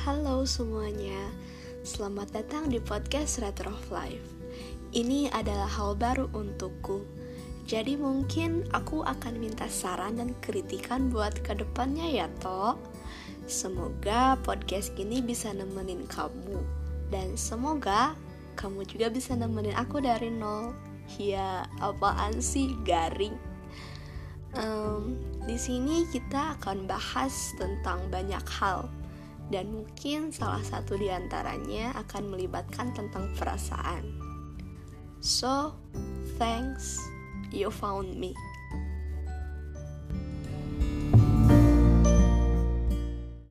Halo semuanya, selamat datang di podcast Retro of Life. Ini adalah hal baru untukku, jadi mungkin aku akan minta saran dan kritikan buat ke depannya ya toh. Semoga podcast ini bisa nemenin kamu, dan semoga kamu juga bisa nemenin aku dari nol. Ya, apaan sih garing? Um, di sini kita akan bahas tentang banyak hal dan mungkin salah satu di antaranya akan melibatkan tentang perasaan. So, thanks you found me.